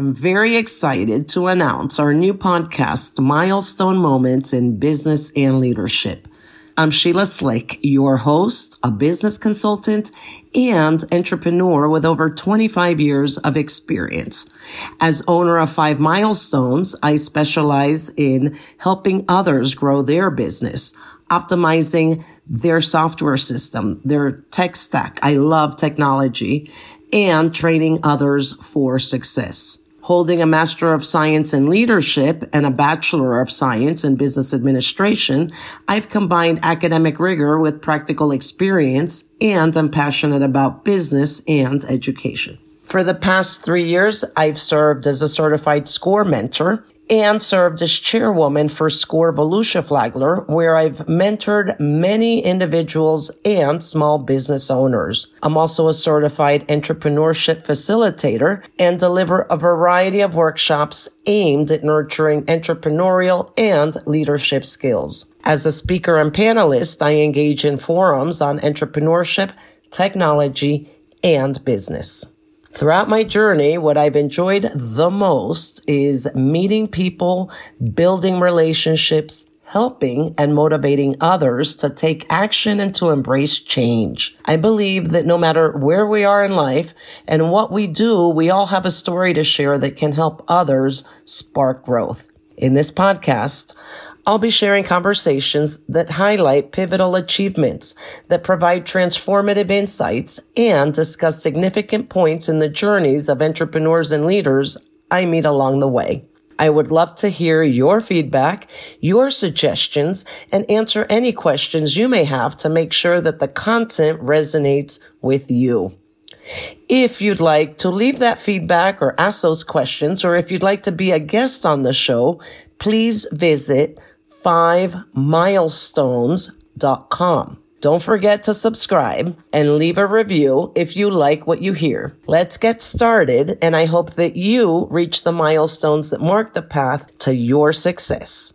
I'm very excited to announce our new podcast, Milestone Moments in Business and Leadership. I'm Sheila Slick, your host, a business consultant, and entrepreneur with over 25 years of experience. As owner of Five Milestones, I specialize in helping others grow their business, optimizing their software system, their tech stack. I love technology and training others for success. Holding a Master of Science in Leadership and a Bachelor of Science in Business Administration, I've combined academic rigor with practical experience and I'm passionate about business and education. For the past three years, I've served as a certified SCORE mentor and served as chairwoman for SCORE Volusia Flagler, where I've mentored many individuals and small business owners. I'm also a certified entrepreneurship facilitator and deliver a variety of workshops aimed at nurturing entrepreneurial and leadership skills. As a speaker and panelist, I engage in forums on entrepreneurship, technology, and business. Throughout my journey, what I've enjoyed the most is meeting people, building relationships, helping and motivating others to take action and to embrace change. I believe that no matter where we are in life and what we do, we all have a story to share that can help others spark growth. In this podcast, I'll be sharing conversations that highlight pivotal achievements, that provide transformative insights, and discuss significant points in the journeys of entrepreneurs and leaders I meet along the way. I would love to hear your feedback, your suggestions, and answer any questions you may have to make sure that the content resonates with you. If you'd like to leave that feedback or ask those questions, or if you'd like to be a guest on the show, please visit fivemilestones.com. Don't forget to subscribe and leave a review if you like what you hear. Let's get started, and I hope that you reach the milestones that mark the path to your success.